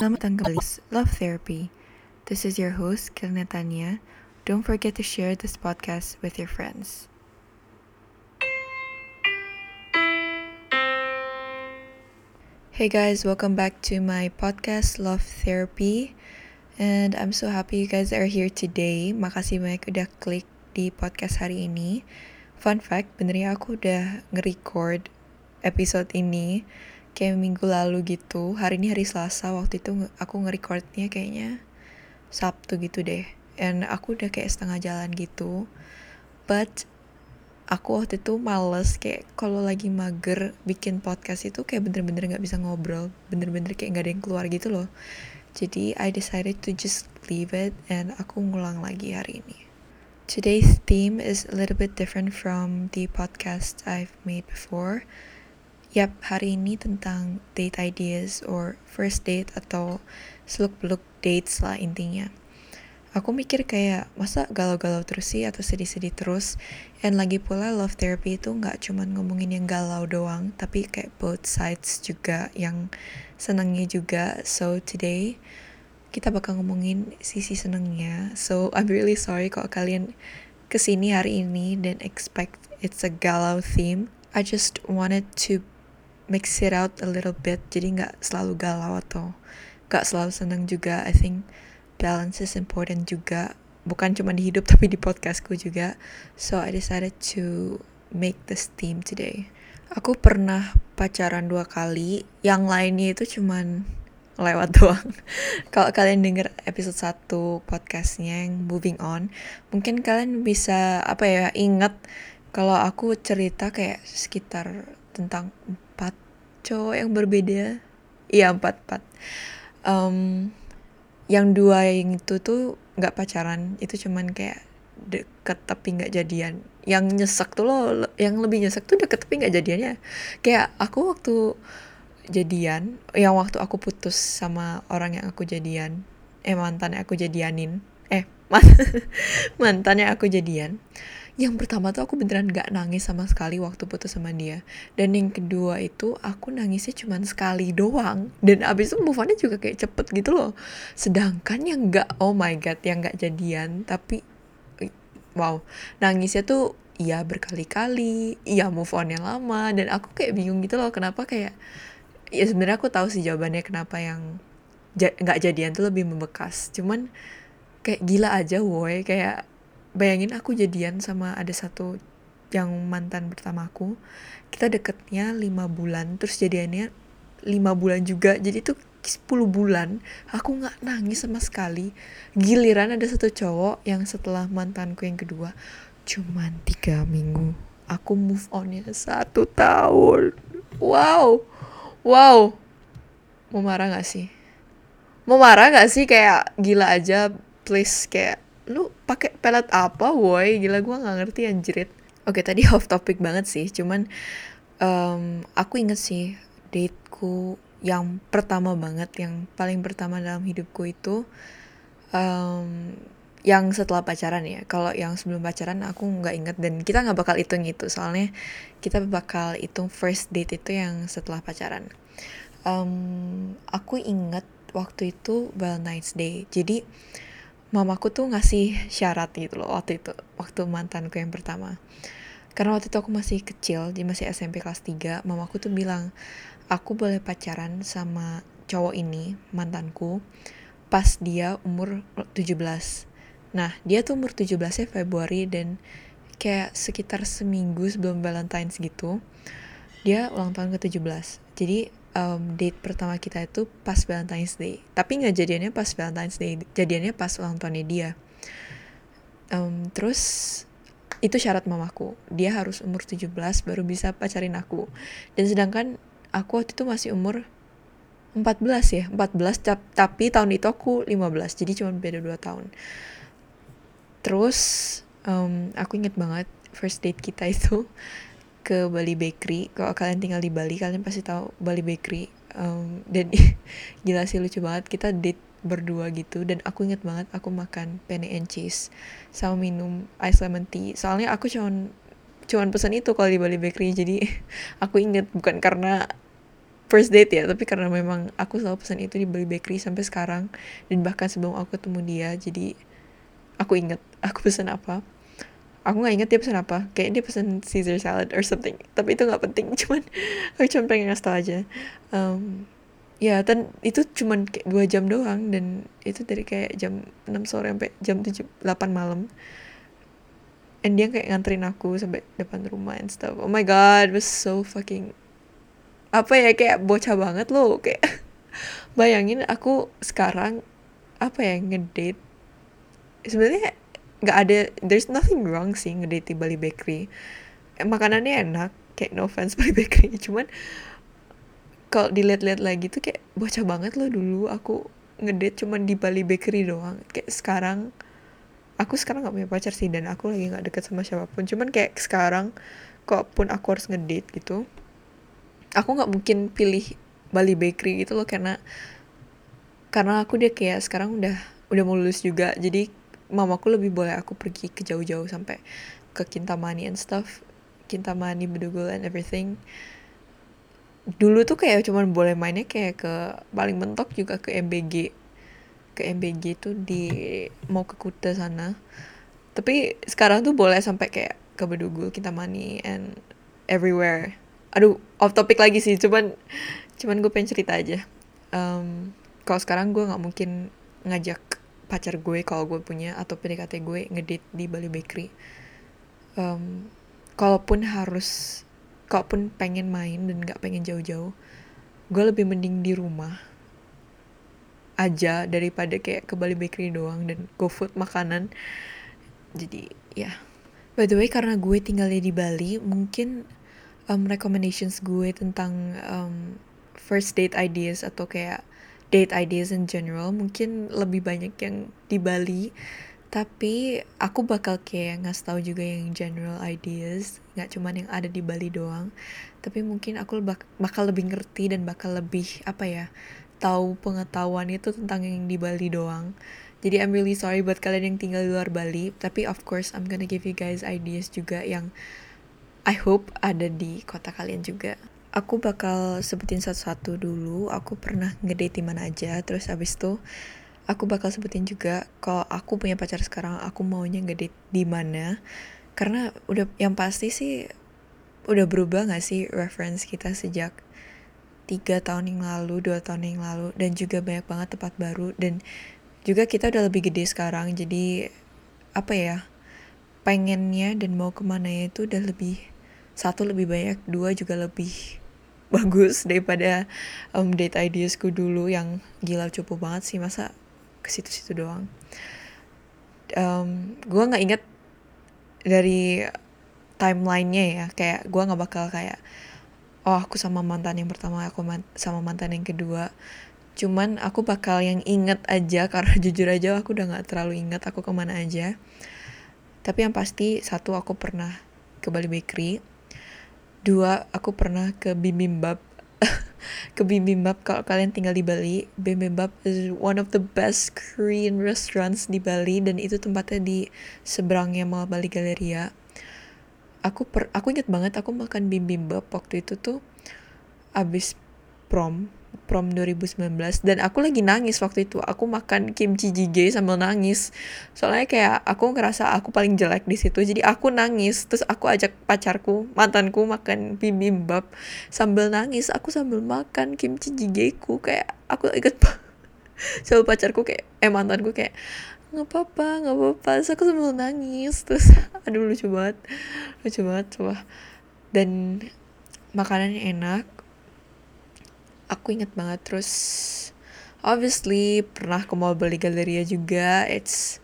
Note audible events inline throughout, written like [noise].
Selamat datang kembali Love Therapy. This is your host, Kilna Tanya. Don't forget to share this podcast with your friends. Hey guys, welcome back to my podcast Love Therapy. And I'm so happy you guys are here today. Makasih banyak udah klik di podcast hari ini. Fun fact, benernya aku udah nge-record episode ini kayak minggu lalu gitu. Hari ini hari Selasa, waktu itu aku nge-recordnya kayaknya Sabtu gitu deh. And aku udah kayak setengah jalan gitu. But aku waktu itu males kayak kalau lagi mager bikin podcast itu kayak bener-bener nggak bisa ngobrol bener-bener kayak nggak ada yang keluar gitu loh jadi I decided to just leave it and aku ngulang lagi hari ini today's theme is a little bit different from the podcast I've made before Yap, hari ini tentang date ideas or first date atau seluk-beluk dates lah intinya. Aku mikir kayak masa galau-galau terus sih atau sedih-sedih terus? And lagi pula love therapy itu nggak cuma ngomongin yang galau doang tapi kayak both sides juga yang senangnya juga. So today kita bakal ngomongin sisi senengnya. So I'm really sorry kalau kalian ke sini hari ini dan expect it's a galau theme. I just wanted to mix it out a little bit. Jadi nggak selalu galau atau nggak selalu seneng juga. I think balance is important juga. Bukan cuma di hidup [laughs] tapi di podcastku juga. So I decided to make this theme today. Aku pernah pacaran dua kali. Yang lainnya itu cuman lewat [laughs] doang. Kalau kalian denger episode 1 podcastnya yang moving on mungkin kalian bisa apa ya inget kalau aku cerita kayak sekitar tentang empat cowok yang berbeda. Iya empat empat. Um, yang dua yang itu tuh nggak pacaran. Itu cuman kayak deket tapi nggak jadian. Yang nyesek tuh lo yang lebih nyesek tuh deket tapi nggak jadiannya kayak aku waktu jadian yang waktu aku putus sama orang yang aku jadian eh mantan aku jadianin. Eh [laughs] mantannya aku jadian yang pertama tuh aku beneran gak nangis sama sekali waktu putus sama dia. Dan yang kedua itu aku nangisnya cuma sekali doang. Dan abis itu move onnya juga kayak cepet gitu loh. Sedangkan yang gak oh my god yang gak jadian tapi wow nangisnya tuh iya berkali-kali iya move on yang lama. Dan aku kayak bingung gitu loh kenapa kayak ya sebenarnya aku tahu sih jawabannya kenapa yang nggak ja jadian tuh lebih membekas. Cuman kayak gila aja woi. Kayak bayangin aku jadian sama ada satu yang mantan pertama aku. Kita deketnya lima bulan terus jadiannya lima bulan juga. Jadi tuh 10 bulan aku nggak nangis sama sekali. Giliran ada satu cowok yang setelah mantanku yang kedua cuman tiga minggu aku move onnya satu tahun. Wow wow. Mau marah gak sih? Mau marah gak sih? Kayak gila aja please kayak lu pakai pelet apa woi? Gila gue nggak ngerti anjrit oke tadi off topic banget sih cuman um, aku inget sih dateku yang pertama banget yang paling pertama dalam hidupku itu um, yang setelah pacaran ya. Kalau yang sebelum pacaran aku nggak inget dan kita nggak bakal hitung itu. Soalnya kita bakal hitung first date itu yang setelah pacaran. Um, aku inget waktu itu Valentine's Day. Jadi mamaku tuh ngasih syarat gitu loh waktu itu waktu mantanku yang pertama. Karena waktu itu aku masih kecil jadi masih SMP kelas 3 mamaku tuh bilang aku boleh pacaran sama cowok ini mantanku pas dia umur 17 nah dia tuh umur 17 ya Februari dan kayak sekitar seminggu sebelum Valentine's gitu dia ulang tahun ke 17 jadi um, date pertama kita itu pas Valentine's Day. Tapi nggak jadiannya pas Valentine's Day jadiannya pas ulang tahunnya dia. Um, terus itu syarat mamaku. Dia harus umur 17 baru bisa pacarin aku. Dan sedangkan aku waktu itu masih umur 14 ya. 14 tapi tahun itu aku 15 jadi cuma beda 2 tahun. Terus um, aku inget banget first date kita itu ke Bali Bakery. Kalau kalian tinggal di Bali kalian pasti tahu Bali Bakery. Um, dan [laughs] gila sih lucu banget. Kita date berdua gitu dan aku inget banget aku makan penne and cheese sama minum ice lemon tea. Soalnya aku cuman cuman pesan itu kalau di Bali Bakery. Jadi [laughs] aku inget bukan karena first date ya tapi karena memang aku selalu pesan itu di Bali Bakery sampai sekarang. Dan bahkan sebelum aku ketemu dia jadi aku inget aku pesan apa aku nggak inget dia pesan apa. Kayak dia pesan Caesar salad or something. Tapi itu nggak penting. [laughs] Cuman aku cuma pengen ngasih tau aja. Um, ya dan itu cuma kayak dua jam doang. Dan itu dari kayak jam 6 sore sampai jam 7 8 malam. And dia kayak nganterin aku sampai depan rumah and stuff. Oh my god it was so fucking apa ya kayak bocah banget loh. Kayak [laughs] bayangin aku sekarang apa ya ngedate. Sebenarnya nggak ada there's nothing wrong sih ngedate Bali Bakery. Eh, makanannya enak kayak no offense [laughs] Bali Bakery cuman kalau dilihat-lihat lagi tuh kayak bocah banget loh dulu. Aku ngedate cuman di Bali Bakery doang. Kayak sekarang aku sekarang nggak punya pacar sih dan aku lagi nggak deket sama siapa pun. Cuman kayak sekarang kok pun aku harus ngedate gitu aku nggak mungkin pilih Bali Bakery gitu loh karena karena aku dia kayak sekarang udah udah mau lulus juga. Jadi mamaku lebih boleh aku pergi ke jauh-jauh sampai ke Kintamani and stuff. Kintamani Bedugul and everything. Dulu tuh kayak cuman boleh mainnya kayak ke paling mentok juga ke MBG ke MBG tuh di mau ke Kuta sana. Tapi sekarang tuh boleh sampai kayak ke Bedugul Kintamani and everywhere. Aduh off topic lagi sih cuman cuman gue pengen cerita aja. Um, kalau sekarang gue nggak mungkin ngajak pacar gue kalau gue punya atau PDKT gue ngedate di Bali Bakery um, kalaupun harus kalaupun pengen main dan nggak pengen jauh-jauh gue lebih mending di rumah aja daripada kayak ke Bali Bakery doang dan go food makanan jadi ya yeah. by the way karena gue tinggalnya di Bali mungkin um, recommendations gue tentang um, first date ideas atau kayak date ideas in general mungkin lebih banyak yang di Bali. Tapi aku bakal kayak ngasih tahu juga yang general ideas nggak cuman yang ada di Bali doang. Tapi mungkin aku bak bakal lebih ngerti dan bakal lebih apa ya tahu pengetahuan itu tentang yang di Bali doang. Jadi I'm really sorry buat kalian yang tinggal di luar Bali tapi of course I'm gonna give you guys ideas juga yang I hope ada di kota kalian juga. Aku bakal sebutin satu-satu dulu. Aku pernah ngedate di mana aja. Terus abis itu aku bakal sebutin juga kalau aku punya pacar sekarang, aku maunya ngedate di mana. Karena udah yang pasti sih udah berubah gak sih reference kita sejak tiga tahun yang lalu, dua tahun yang lalu, dan juga banyak banget tempat baru dan juga kita udah lebih gede sekarang. Jadi apa ya? pengennya dan mau ke mana itu udah lebih satu lebih banyak dua juga lebih [laughs] bagus daripada um, date ideasku dulu yang gila cupu banget sih. Masa ke situ-situ doang. Um, gue nggak inget dari timelinenya ya. Kayak gue nggak bakal kayak oh aku sama mantan yang pertama aku man sama mantan yang kedua. Cuman aku bakal yang inget aja [laughs] karena jujur aja aku udah nggak terlalu inget aku ke mana aja. Tapi yang pasti satu aku pernah ke Bali Bakery dua aku pernah ke bibimbap. [laughs] Ke bibimbap kalau kalian tinggal di Bali. Bibimbap is one of the best Korean restaurants di Bali dan itu tempatnya di seberangnya Mall Bali Galleria. Aku per aku inget banget aku makan bibimbap waktu itu tuh abis prom prom 2019 dan aku lagi nangis waktu itu. Aku makan kimchi jjigae sambil nangis. Soalnya kayak aku ngerasa aku paling jelek di situ. Jadi aku nangis. Terus aku ajak pacarku mantanku makan bibimbap sambil nangis. Aku sambil makan kimchi jjigae ku kayak aku inget [laughs] sama pacarku kayak eh mantanku kayak nggak apa-apa nggak apa-apa. Terus aku sambil nangis. Terus [laughs] aduh lucu banget. Lucu banget coba. Dan makanannya enak aku inget banget terus obviously pernah ke mall beli galeria juga. It's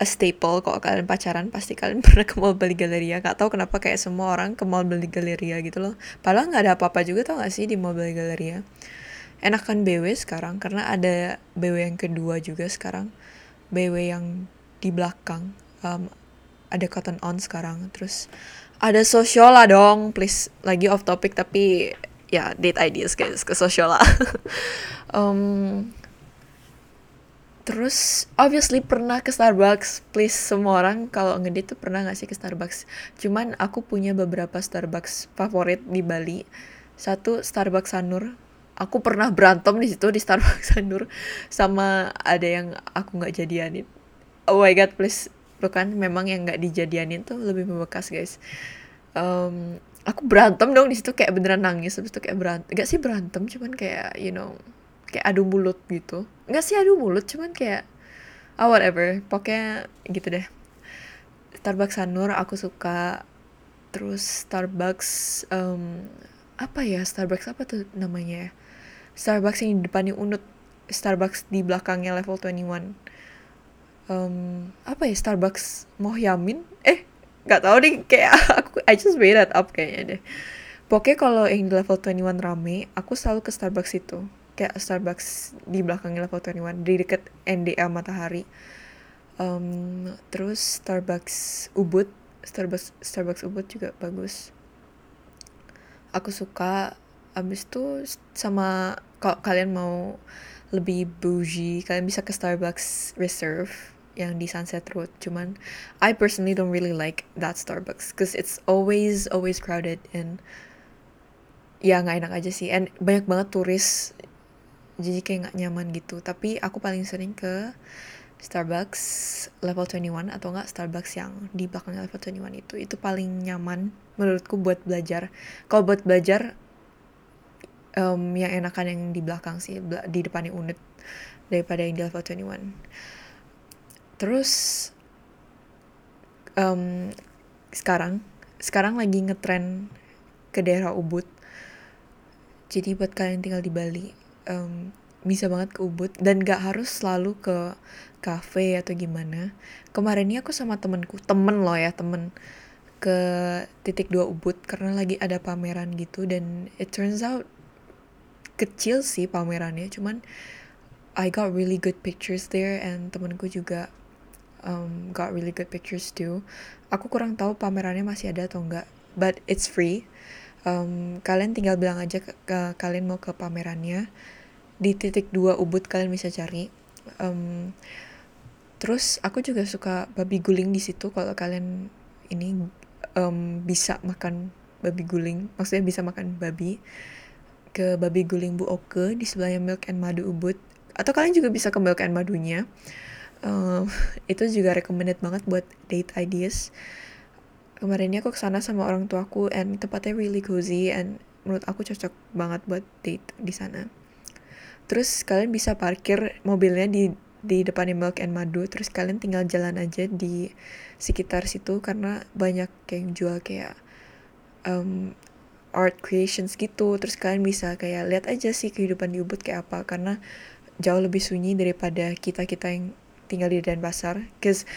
a staple. Kalau kalian pacaran pasti kalian [laughs] pernah ke mall beli galeria gak tau kenapa kayak semua orang ke mall beli galeria gitu loh. Padahal nggak ada apa-apa juga tau gak sih di mall beli galeria enakan BW sekarang karena ada BW yang kedua juga sekarang. BW yang di belakang. Um, ada cotton on sekarang. Terus ada sosiola dong. Please lagi off topic tapi ya date ideas guys ke sosial lah. [laughs] Um, terus obviously pernah ke Starbucks. Please semua orang kalau ngedate tuh pernah gak sih ke Starbucks? Cuman aku punya beberapa Starbucks favorit di Bali. Satu Starbucks Sanur. Aku pernah berantem di situ di Starbucks [laughs] Sanur sama ada yang aku nggak jadianin. Oh my god please. Bukan memang yang nggak dijadianin tuh lebih membekas guys. Um, aku berantem dong di situ kayak beneran nangis habis itu kayak berantem gak sih berantem cuman kayak you know kayak adu mulut gitu. Nggak sih adu mulut cuman kayak oh whatever pokoknya gitu deh. Starbucks Sanur aku suka terus Starbucks um, apa ya Starbucks apa tuh namanya? Ya Starbucks yang di depannya unut Starbucks di belakangnya level 21 um, apa ya Starbucks Mohyamin eh nggak tahu nih kayak [laughs] aku I just made that up kayaknya deh. Pokoknya kalau yang di level 21 rame aku selalu ke Starbucks itu. Kayak Starbucks di belakang level 21 di deket NDA Matahari. Um, terus Starbucks Ubud Starbucks Starbucks Ubud juga bagus. Aku suka abis itu sama kalau kalian mau lebih bougie kalian bisa ke Starbucks Reserve yang di Sunset Road. Cuman I personally don't really like that Starbucks cause it's always always crowded and ya nggak enak aja sih. And banyak banget turis jadi kayak nggak nyaman gitu. Tapi aku paling sering ke Starbucks level 21 atau enggak Starbucks yang di belakang level 21 itu. Itu paling nyaman menurutku buat belajar. Kalau buat belajar um, yang enakan yang di belakang sih di depannya unit daripada yang di level 21 terus um, sekarang sekarang lagi ngetren ke daerah Ubud. Jadi buat kalian tinggal di Bali um, bisa banget ke Ubud. Dan gak harus selalu ke cafe atau gimana. Kemarin ini aku sama temenku temen loh ya temen ke titik dua Ubud karena lagi ada pameran gitu. Dan it turns out kecil sih pamerannya cuman I got really good pictures there and temenku juga um, got really good pictures too. Aku kurang tahu pamerannya masih ada atau enggak, but it's free. Um, kalian tinggal bilang aja ke, ke kalian mau ke pamerannya di titik dua Ubud kalian bisa cari. Um, terus aku juga suka babi guling di situ kalau kalian ini um, bisa makan babi guling, maksudnya bisa makan babi ke babi guling Bu Oke di sebelahnya Milk and Madu Ubud atau kalian juga bisa ke Milk and Madunya um, [laughs] itu juga recommended banget buat date ideas. Kemarin ini aku ke sana sama orang tuaku and tempatnya really cozy and menurut aku cocok banget buat date di sana. Terus kalian bisa parkir mobilnya di di depan Milk and Madu terus kalian tinggal jalan aja di sekitar situ karena banyak yang jual kayak um, art creations gitu. Terus kalian bisa kayak lihat aja sih kehidupan di Ubud kayak apa karena jauh lebih sunyi daripada kita kita yang tinggal di Denpasar cause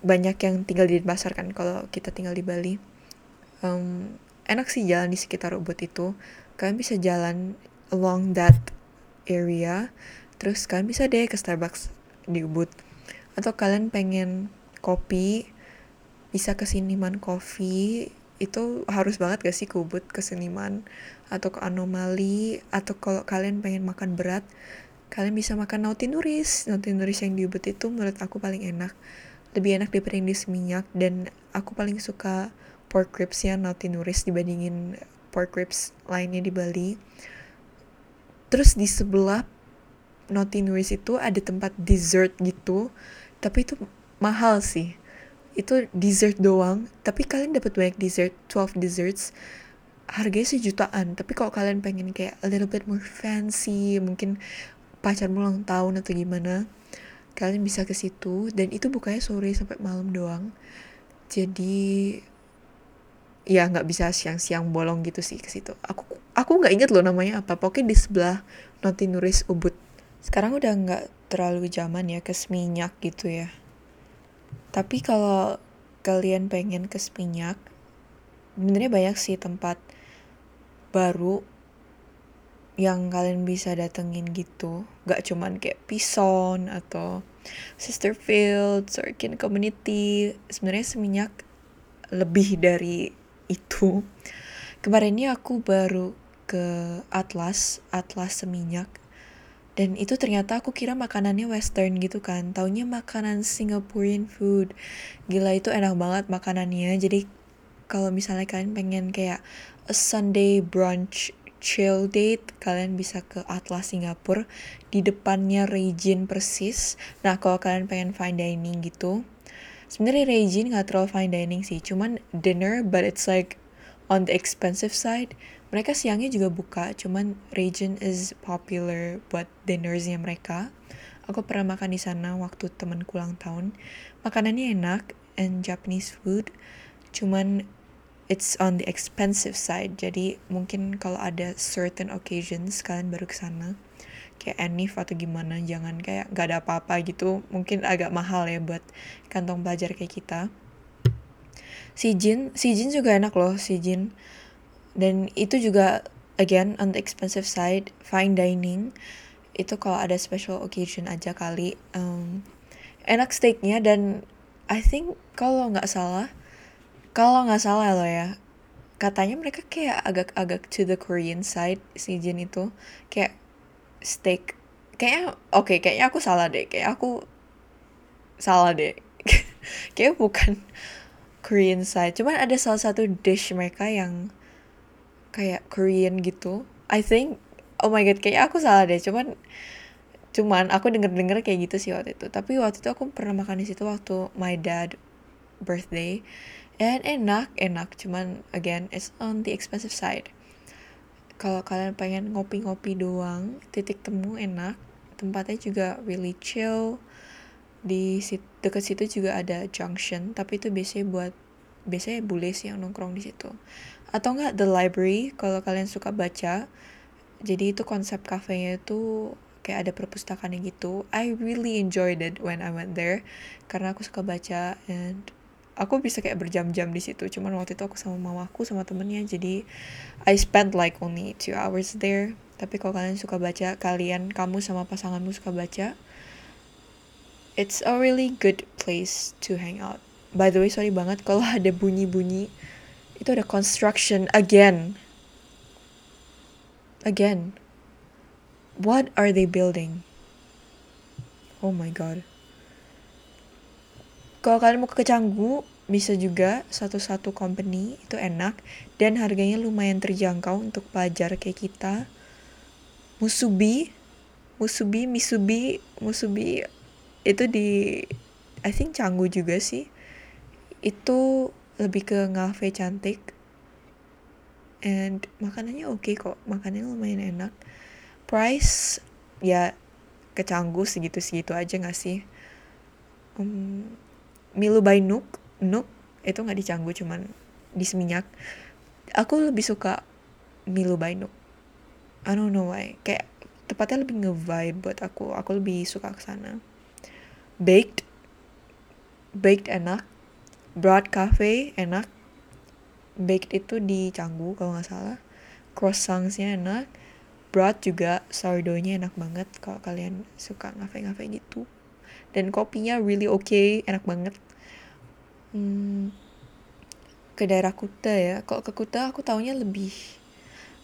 banyak yang tinggal di Denpasar kan kalau kita tinggal di Bali. Um, enak sih jalan di sekitar Ubud itu. Kalian bisa jalan along that area terus kalian bisa deh ke Starbucks di Ubud. Atau kalian pengen kopi bisa ke Siniman Coffee. Itu harus banget gak sih ke Ubud ke Seniman atau ke Anomali atau kalau kalian pengen makan berat kalian bisa makan nauti nuris nauti nuris yang di Ubud itu menurut aku paling enak. Lebih enak daripada yang di Seminyak dan aku paling suka pork ribs ya nauti nuris dibandingin pork ribs lainnya di Bali. Terus di sebelah nuris itu ada tempat dessert gitu tapi itu mahal sih. Itu dessert doang tapi kalian dapat banyak dessert 12 desserts. Harganya sejutaan tapi kalau kalian pengen kayak a little bit more fancy mungkin pacarmu ulang tahun atau gimana kalian bisa ke situ. Dan itu bukanya sore sampai malam doang. Jadi ya nggak bisa siang-siang bolong gitu sih ke situ. Aku aku nggak inget loh namanya apa. Pokoknya di sebelah Noti Nuris Ubud. Sekarang udah nggak terlalu zaman ya ke Seminyak gitu ya. Tapi kalau kalian pengen ke Seminyak sebenarnya banyak sih tempat baru yang kalian bisa datengin gitu. Gak cuman kayak Pison atau Sister Kin Community. Sebenarnya seminyak lebih dari itu. Kemarin ini aku baru ke Atlas Atlas seminyak. Dan itu ternyata aku kira makanannya western gitu kan. Taunya makanan Singaporean food. Gila itu enak banget makanannya. Jadi kalau misalnya kalian pengen kayak a Sunday brunch chill date kalian bisa ke Atlas Singapura di depannya Regin persis. Nah kalau kalian pengen fine dining gitu sebenarnya Regin nggak terlalu fine dining sih cuman dinner but it's like on the expensive side. Mereka siangnya juga buka cuman Regin is popular buat dinnersnya mereka. Aku pernah makan di sana waktu temen ulang tahun. Makanannya enak and Japanese food cuman it's on the expensive side. Jadi mungkin kalau ada certain occasions kalian baru ke sana kayak Anif atau gimana jangan kayak gak ada apa-apa gitu. Mungkin agak mahal ya buat kantong pelajar kayak kita. Si Jin si Jin juga enak loh si Jin. Dan itu juga again on the expensive side fine dining. Itu kalau ada special occasion aja kali. Um, enak steaknya dan I think kalau nggak salah kalau nggak salah loh ya katanya mereka kayak agak-agak to the Korean side si Jin itu. Kayak steak. Kayaknya oke okay, kayaknya aku salah deh. Kayak aku salah deh. [laughs] Kayak bukan Korean side. Cuman ada salah satu dish mereka yang kayak Korean gitu. I think oh my god kayak aku salah deh. Cuman cuman aku denger denger kayak gitu sih waktu itu. Tapi waktu itu aku pernah makan di situ waktu my dad birthday and enak enak. Cuman again it's on the expensive side. Kalau kalian pengen ngopi-ngopi doang titik temu enak. Tempatnya juga really chill. Di sit dekat situ juga ada junction. Tapi itu biasanya buat biasanya bule sih yang nongkrong di situ. Atau enggak the library kalau kalian suka baca. Jadi itu konsep kafenya itu kayak ada perpustakaan gitu. I really enjoyed it when I went there. Karena aku suka baca and aku bisa kayak berjam-jam di situ. Cuman waktu itu aku sama mamaku sama temennya jadi I spent like only two hours there. Tapi kalau kalian suka baca kalian kamu sama pasanganmu suka baca it's a really good place to hang out. By the way sorry banget kalau [laughs] ada bunyi-bunyi itu ada construction again. Again. What are they building? Oh my god kalau kalian mau ke Canggu, bisa juga satu-satu company itu enak dan harganya lumayan terjangkau untuk pelajar kayak kita. Musubi, Musubi, Misubi, Musubi itu di I think Canggu juga sih. Itu lebih ke ngafe cantik. And makanannya oke okay kok, makanannya lumayan enak. Price ya ke Canggu segitu-segitu aja gak sih? Um, Milu by Nook Nook itu nggak di Canggu cuman di Seminyak aku lebih suka Milu by Nook. I don't know why. Kayak tepatnya lebih nge-vibe buat aku. Aku lebih suka ke sana. Baked. Baked enak. Broad cafe enak. Baked itu di Canggu kalau nggak salah. Croissantsnya enak. Broad juga sourdough-nya enak banget kalau kalian suka ngafe-ngafe gitu dan kopinya really okay enak banget. Hmm, ke daerah Kuta ya. Kalau ke Kuta aku taunya lebih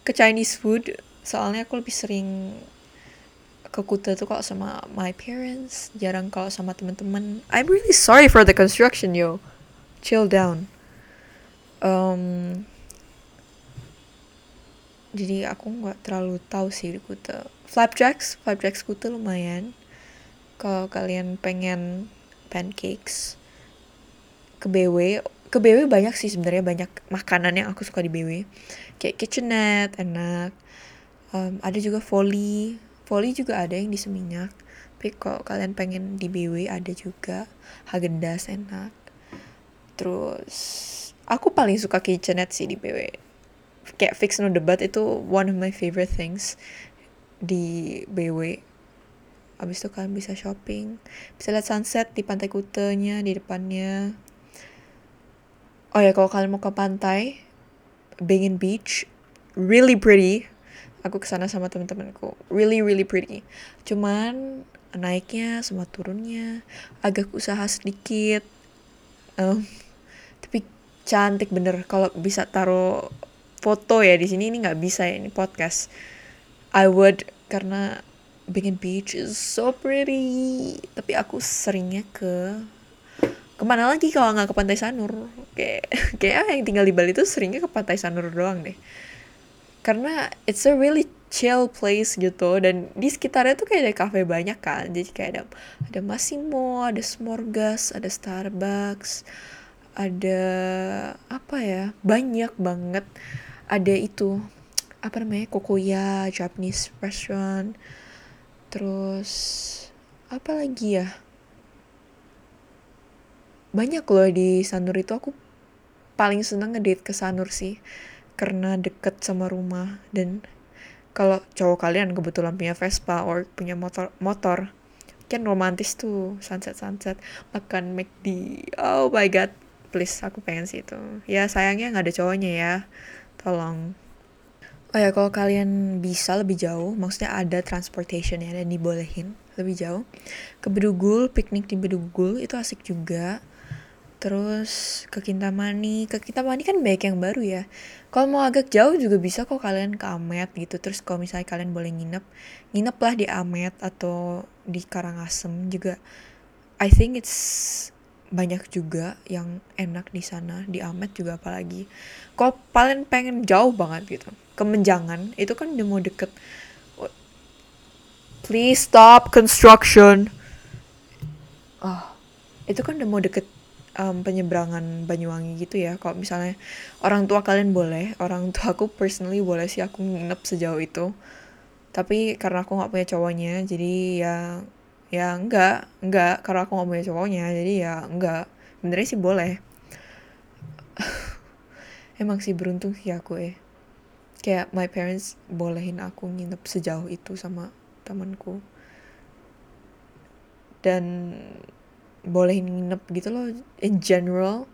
ke Chinese food. Soalnya aku lebih sering ke Kuta tuh kalau sama my parents jarang kalau sama teman-teman. I'm really sorry for the construction yo. Chill down. Um, jadi aku nggak terlalu tahu sih di Kuta. Flapjacks flapjacks Kuta lumayan kalau kalian pengen pancakes ke BW ke BW banyak sih sebenarnya banyak makanan yang aku suka di BW kayak kitchenette enak um, ada juga volley volley juga ada yang di Seminyak. Tapi kalau kalian pengen di BW ada juga. Hagendas enak. Terus aku paling suka kitchenette sih di BW kayak fix no debat itu one of my favorite things di BW Abis itu kalian bisa shopping, bisa lihat sunset di pantai Kutenya di depannya. Oh ya, kalau kalian mau ke pantai, Bangin Beach, really pretty. Aku ke sana sama teman-temanku, really really pretty. Cuman naiknya sama turunnya agak usaha sedikit. Um, tapi cantik bener kalau bisa taruh foto ya di sini ini nggak bisa ya ini podcast. I would karena Bangin Beach is so pretty. Tapi aku seringnya ke ke mana lagi kalau nggak ke Pantai Sanur? Kayak [laughs] kayak yang tinggal di Bali tuh seringnya ke Pantai Sanur doang deh. karena it's a really chill place gitu dan di sekitarnya tuh kayak ada cafe banyak kan jadi kayak ada ada Massimo ada Smorgas ada Starbucks ada apa ya banyak banget ada itu apa namanya Kokoya Japanese restaurant terus apa lagi ya? Banyak loh di Sanur itu aku paling seneng ngedate ke Sanur sih. Karena deket sama rumah. Dan kalau cowok kalian kebetulan punya Vespa or punya motor motor kan romantis tuh. Sunset sunset. Makan McD. Oh my god. Please aku pengen sih itu. Ya sayangnya nggak ada cowoknya ya. Tolong oh ya kalau kalian bisa lebih jauh maksudnya ada transportation ya dan dibolehin lebih jauh. Ke Bedugul piknik di Bedugul itu asik juga. Terus ke Kintamani ke Kintamani kan banyak yang baru ya. Kalau mau agak jauh juga bisa kok kalian ke Amet gitu. Terus kalau misalnya kalian boleh nginep nginep lah di Amet atau di Karangasem juga. I think it's banyak juga yang enak di sana di Amet juga apalagi. Kalau paling pengen jauh banget gitu ke Menjangan itu kan udah mau deket. Please stop construction. Oh itu kan udah mau deket um, penyeberangan Banyuwangi gitu ya. Kalau misalnya orang tua kalian boleh orang tua aku personally boleh sih aku nginep sejauh itu. Tapi karena aku nggak punya cowoknya jadi ya ya enggak enggak karena aku nggak punya cowoknya jadi ya enggak sebenarnya sih boleh. [laughs] Emang sih beruntung sih aku eh kayak my parents bolehin aku nginep sejauh itu sama temanku. Dan bolehin nginep gitu loh in general.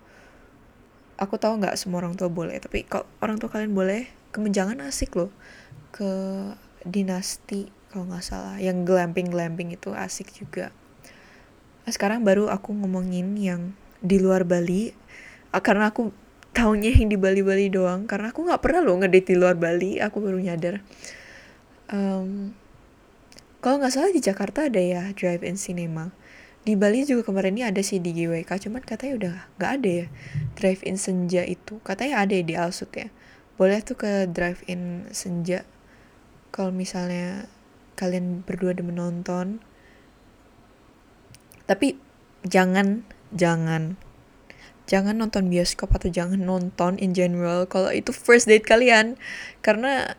Aku tahu nggak semua orang tua boleh tapi kalau orang tua kalian boleh kemenjangan asik loh. Ke dinasti kalau nggak salah. Yang glamping glamping itu asik juga. Nah, sekarang baru aku ngomongin yang di luar Bali. Ah, karena aku tahunya yang di Bali Bali doang. Karena aku nggak pernah loh ngedate di luar Bali. Aku baru nyadar. Um, kalau nggak salah di Jakarta ada ya drive-in cinema. Di Bali juga kemarin ini ada sih di GWK cuman katanya udah nggak ada ya drive in senja itu. Katanya ada ya di Alsut ya. Boleh tuh ke drive in senja. Kalau misalnya kalian berdua udah menonton. Tapi jangan jangan jangan nonton bioskop atau jangan nonton in general kalau itu first date kalian. Karena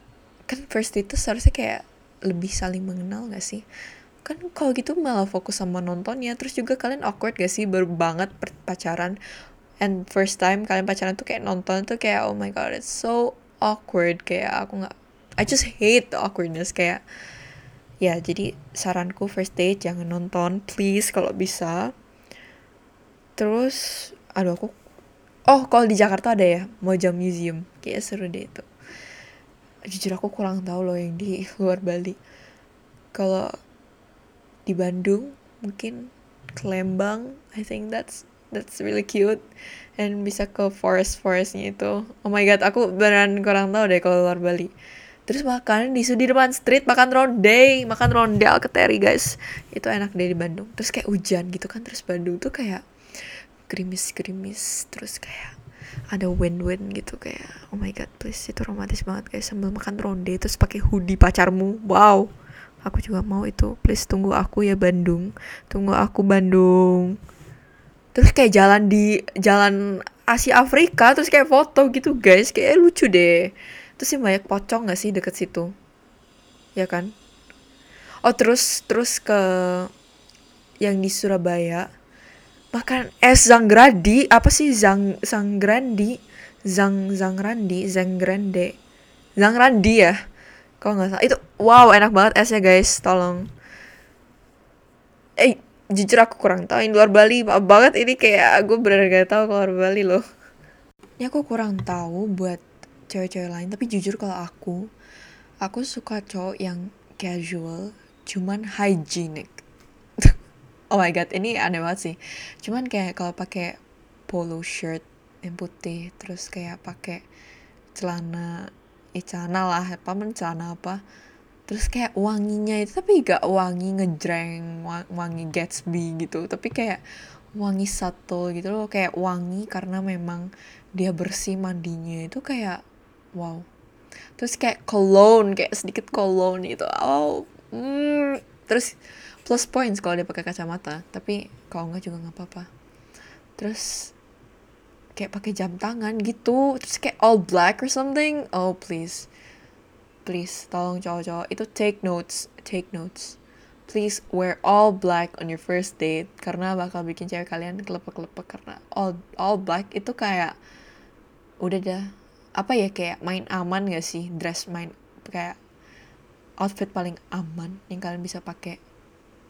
kan first date itu seharusnya kayak lebih saling mengenal gak sih? Kan kalau gitu malah fokus sama nontonnya. Terus juga kalian awkward gak sih? Baru banget pacaran. And first time kalian pacaran tuh kayak nonton tuh kayak oh my god it's so awkward. Kayak aku nggak I just hate the awkwardness. Kayak ya jadi saranku first date jangan nonton please kalau bisa. Terus aduh aku oh kalau di Jakarta ada ya Moja Museum. Kayak seru deh itu. Jujur aku kurang tahu loh yang di [laughs] luar Bali. Kalau di Bandung mungkin ke Lembang I think that's that's really cute. And bisa ke forest forestnya itu. Oh my god aku beneran kurang tahu deh kalau luar Bali. Terus makan di Sudirman Street makan ronde makan ronde alketeri guys. Itu enak deh di Bandung. Terus kayak hujan gitu kan terus Bandung tuh kayak gerimis gerimis terus kayak ada wind-wind gitu kayak oh my god please itu romantis banget guys. Sambil makan ronde terus pakai hoodie pacarmu. Wow. Aku juga mau itu. Please tunggu aku ya Bandung. Tunggu aku Bandung. Terus kayak jalan di jalan Asia Afrika terus kayak foto gitu guys. Kayak lucu deh. Terus sih banyak pocong gak sih deket situ? Ya kan? Oh terus terus ke yang di Surabaya makan es Zanggrandi apa sih? Zang Zanggrandi Zang Zangrandi? Zangrande? Zangrandi ya? Kalau nggak salah. Itu wow enak banget esnya guys. Tolong. Eh jujur aku kurang tahu ini luar Bali. Maaf banget ini kayak aku benar gak tahu luar Bali loh. Ini aku kurang tahu buat cewek-cewek lain tapi jujur kalau aku aku suka cowok yang casual cuman hygienic oh my god ini aneh banget sih. Cuman kayak kalau pakai polo shirt yang putih terus kayak pakai celana celana lah apa celana apa terus kayak wanginya itu tapi gak wangi ngejreng wangi Gatsby gitu tapi kayak wangi subtle gitu loh kayak wangi karena memang dia bersih mandinya itu kayak wow. Terus kayak cologne kayak sedikit cologne gitu oh mm, terus plus points kalau dia pakai kacamata tapi kalau enggak juga nggak apa-apa. Terus kayak pakai jam tangan gitu terus kayak all black or something oh please. Please tolong cowok-cowok itu take notes take notes. Please wear all black on your first date karena bakal bikin cewek kalian kelepek-kelepek karena all all black itu kayak udah dah apa ya kayak main aman gak sih? Dress main kayak outfit paling aman yang kalian bisa pakai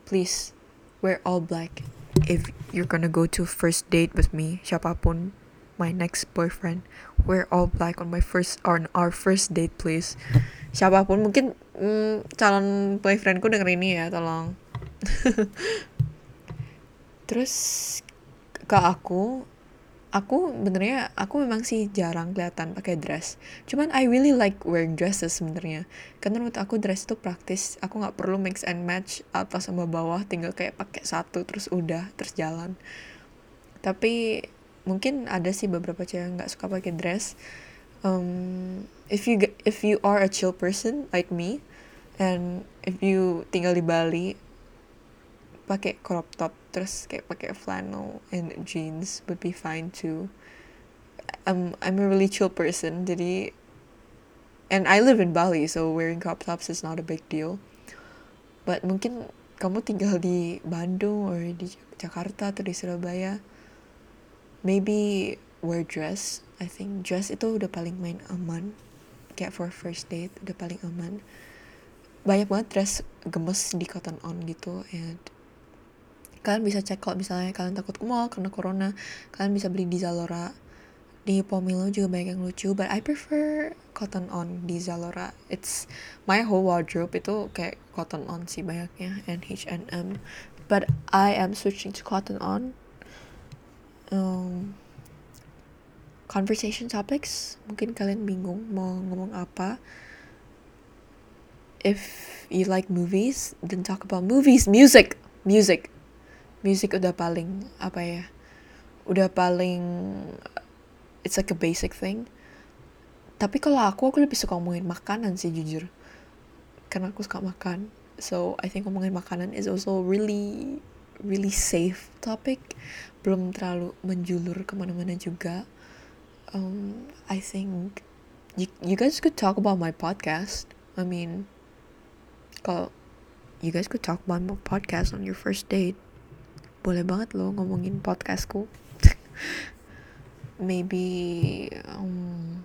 please wear all black. If you're gonna go to first date with me siapa pun my next boyfriend wear all black on my first on our first date please. Siapa pun mungkin mm, calon boyfriendku denger ini ya tolong. [laughs] Terus ke aku aku benernya aku memang sih jarang kelihatan pakai dress. Cuman I really like wearing dresses sebenarnya. Karena menurut aku dress itu praktis. Aku nggak perlu mix and match atas sama bawah tinggal kayak pakai satu terus udah terus jalan. Tapi mungkin ada sih beberapa cewek nggak suka pakai dress. Um, if you if you are a chill person like me and if you tinggal di Bali pakai crop top terus kayak pakai flannel and jeans would be fine too. I'm I'm a really chill person jadi and I live in Bali so wearing crop tops is not a big deal. But mungkin kamu tinggal di Bandung or di Jakarta atau di Surabaya maybe wear dress. I think dress itu udah paling main aman. Kayak for first date udah paling aman. Banyak banget dress gemes di cotton on gitu and kalian bisa cek kalau misalnya kalian takut ke mall karena corona. Kalian bisa beli di Zalora. Di Pomelo juga banyak yang lucu but I prefer cotton on di Zalora. It's my whole wardrobe itu kayak cotton on sih banyaknya and H&M but I am switching to cotton on. Um, conversation topics mungkin kalian bingung mau ngomong apa. If you like movies then talk about movies music music music udah paling apa ya udah paling it's like a basic thing. Tapi kalau aku aku lebih suka ngomongin makanan sih jujur. Karena aku suka makan. So I think ngomongin makanan is also really really safe topic. Belum terlalu menjulur ke mana-mana juga. Um, I think you, you guys could talk about my podcast. I mean kalau you guys could talk about my podcast on your first date boleh banget loh ngomongin podcastku. [laughs] Maybe um,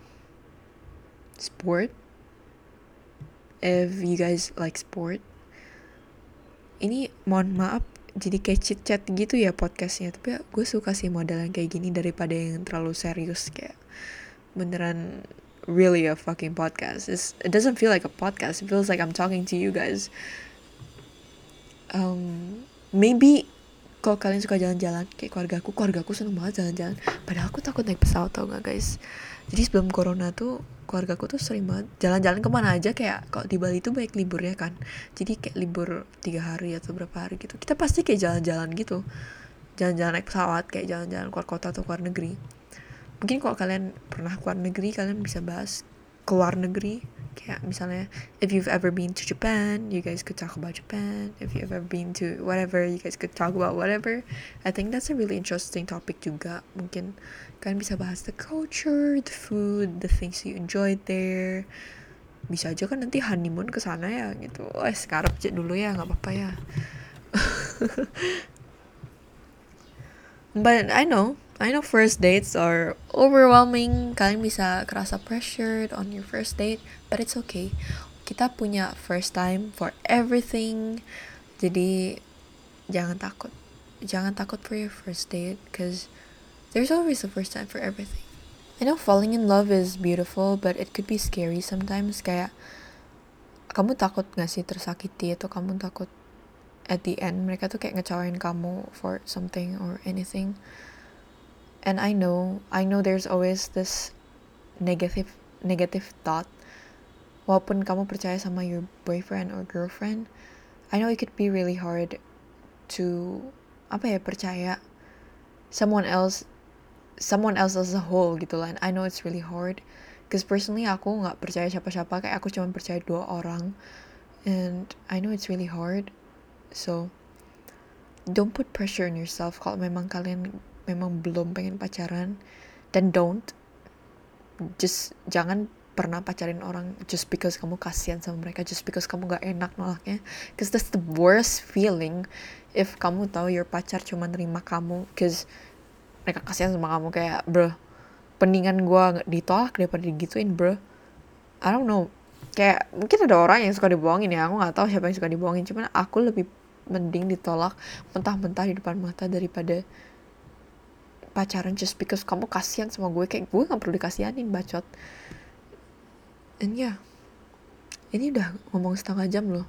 sport. If you guys like sport. Ini mohon maaf jadi kayak chit chat gitu ya podcastnya tapi gue suka sih model yang kayak gini daripada yang terlalu serius kayak beneran really a fucking podcast. It's, it doesn't feel like a podcast it feels like I'm talking to you guys. Um, maybe kalau kalian suka jalan-jalan kayak keluarga aku keluarga aku seneng banget jalan-jalan. Padahal aku takut naik pesawat tau gak guys? Jadi sebelum corona tuh keluarga aku tuh sering banget jalan-jalan ke mana aja kayak kalau di Bali tuh banyak liburnya kan. Jadi kayak libur tiga hari atau berapa hari gitu. Kita pasti kayak jalan-jalan gitu. Jalan-jalan naik pesawat kayak jalan-jalan keluar kota atau keluar negeri. Mungkin kalau kalian pernah keluar negeri kalian bisa bahas keluar negeri kayak misalnya if you've ever been to Japan you guys could talk about Japan if you've ever been to whatever you guys could talk about whatever I think that's a really interesting topic juga mungkin kalian bisa bahas the culture, the food, the things you enjoyed there. Bisa aja kan nanti honeymoon ke sana ya gitu. Oh, sekarang aja dulu ya, nggak apa-apa ya. [laughs] But I know, I know first dates are overwhelming. Kalian bisa kerasa pressured on your first date, but it's okay. Kita punya first time for everything. Jadi jangan takut. Jangan takut for your first date, cause There's always a first time for everything. I know falling in love is beautiful, but it could be scary sometimes. Kayak kamu takut gak sih tersakiti atau kamu takut at the end mereka tuh kayak ngecewain kamu for something or anything. And I know, I know there's always this negative negative thought. Walaupun kamu percaya sama your boyfriend or girlfriend, I know it could be really hard to apa ya percaya someone else someone else as a whole gitu lah. And I know it's really hard cause personally aku nggak percaya siapa-siapa kayak aku cuma percaya dua orang and I know it's really hard so don't put pressure on yourself kalau memang kalian memang belum pengen pacaran. Then don't. Just jangan pernah pacarin orang just because kamu kasihan sama mereka just because kamu gak enak nolaknya. Cause that's the worst feeling if kamu tahu your pacar cuma nerima kamu cause mereka kasihan sama kamu. Kayak bro pendingan gue ditolak daripada digituin bro. I don't know. Kayak mungkin ada orang yang suka dibohongin ya. Aku nggak tahu siapa yang suka dibohongin. Cuman aku lebih mending ditolak mentah-mentah di depan mata daripada pacaran just because kamu kasihan sama gue kayak gue nggak perlu dikasihanin bacot. And yeah ini udah ngomong setengah jam loh.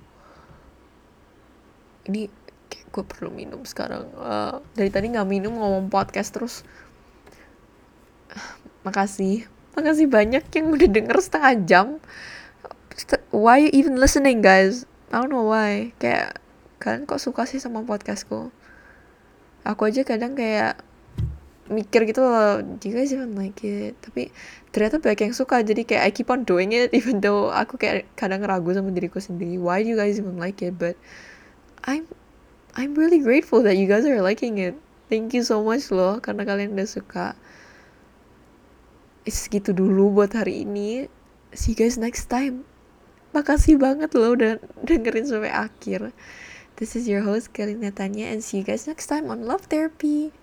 Ini kayak gue perlu minum sekarang. Uh, dari tadi nggak minum ngomong podcast terus. [sighs] Makasih. Makasih banyak yang udah denger setengah jam. Why you even listening guys? I don't know why. Kayak kalian kok suka sih sama podcastku? Aku aja kadang kayak mikir gitu loh do you guys even like it. Tapi ternyata banyak yang suka jadi kayak I keep on doing it [laughs] even though aku kayak kadang ragu sama diriku sendiri why do you guys even like it? But I'm I'm really grateful that you guys are liking it. Thank you so much loh karena kalian udah suka. Segitu dulu buat hari ini. See you guys next time. Makasih banget loh udah dengerin sampai akhir. This is your host Kalina Tanya and see you guys next time on Love Therapy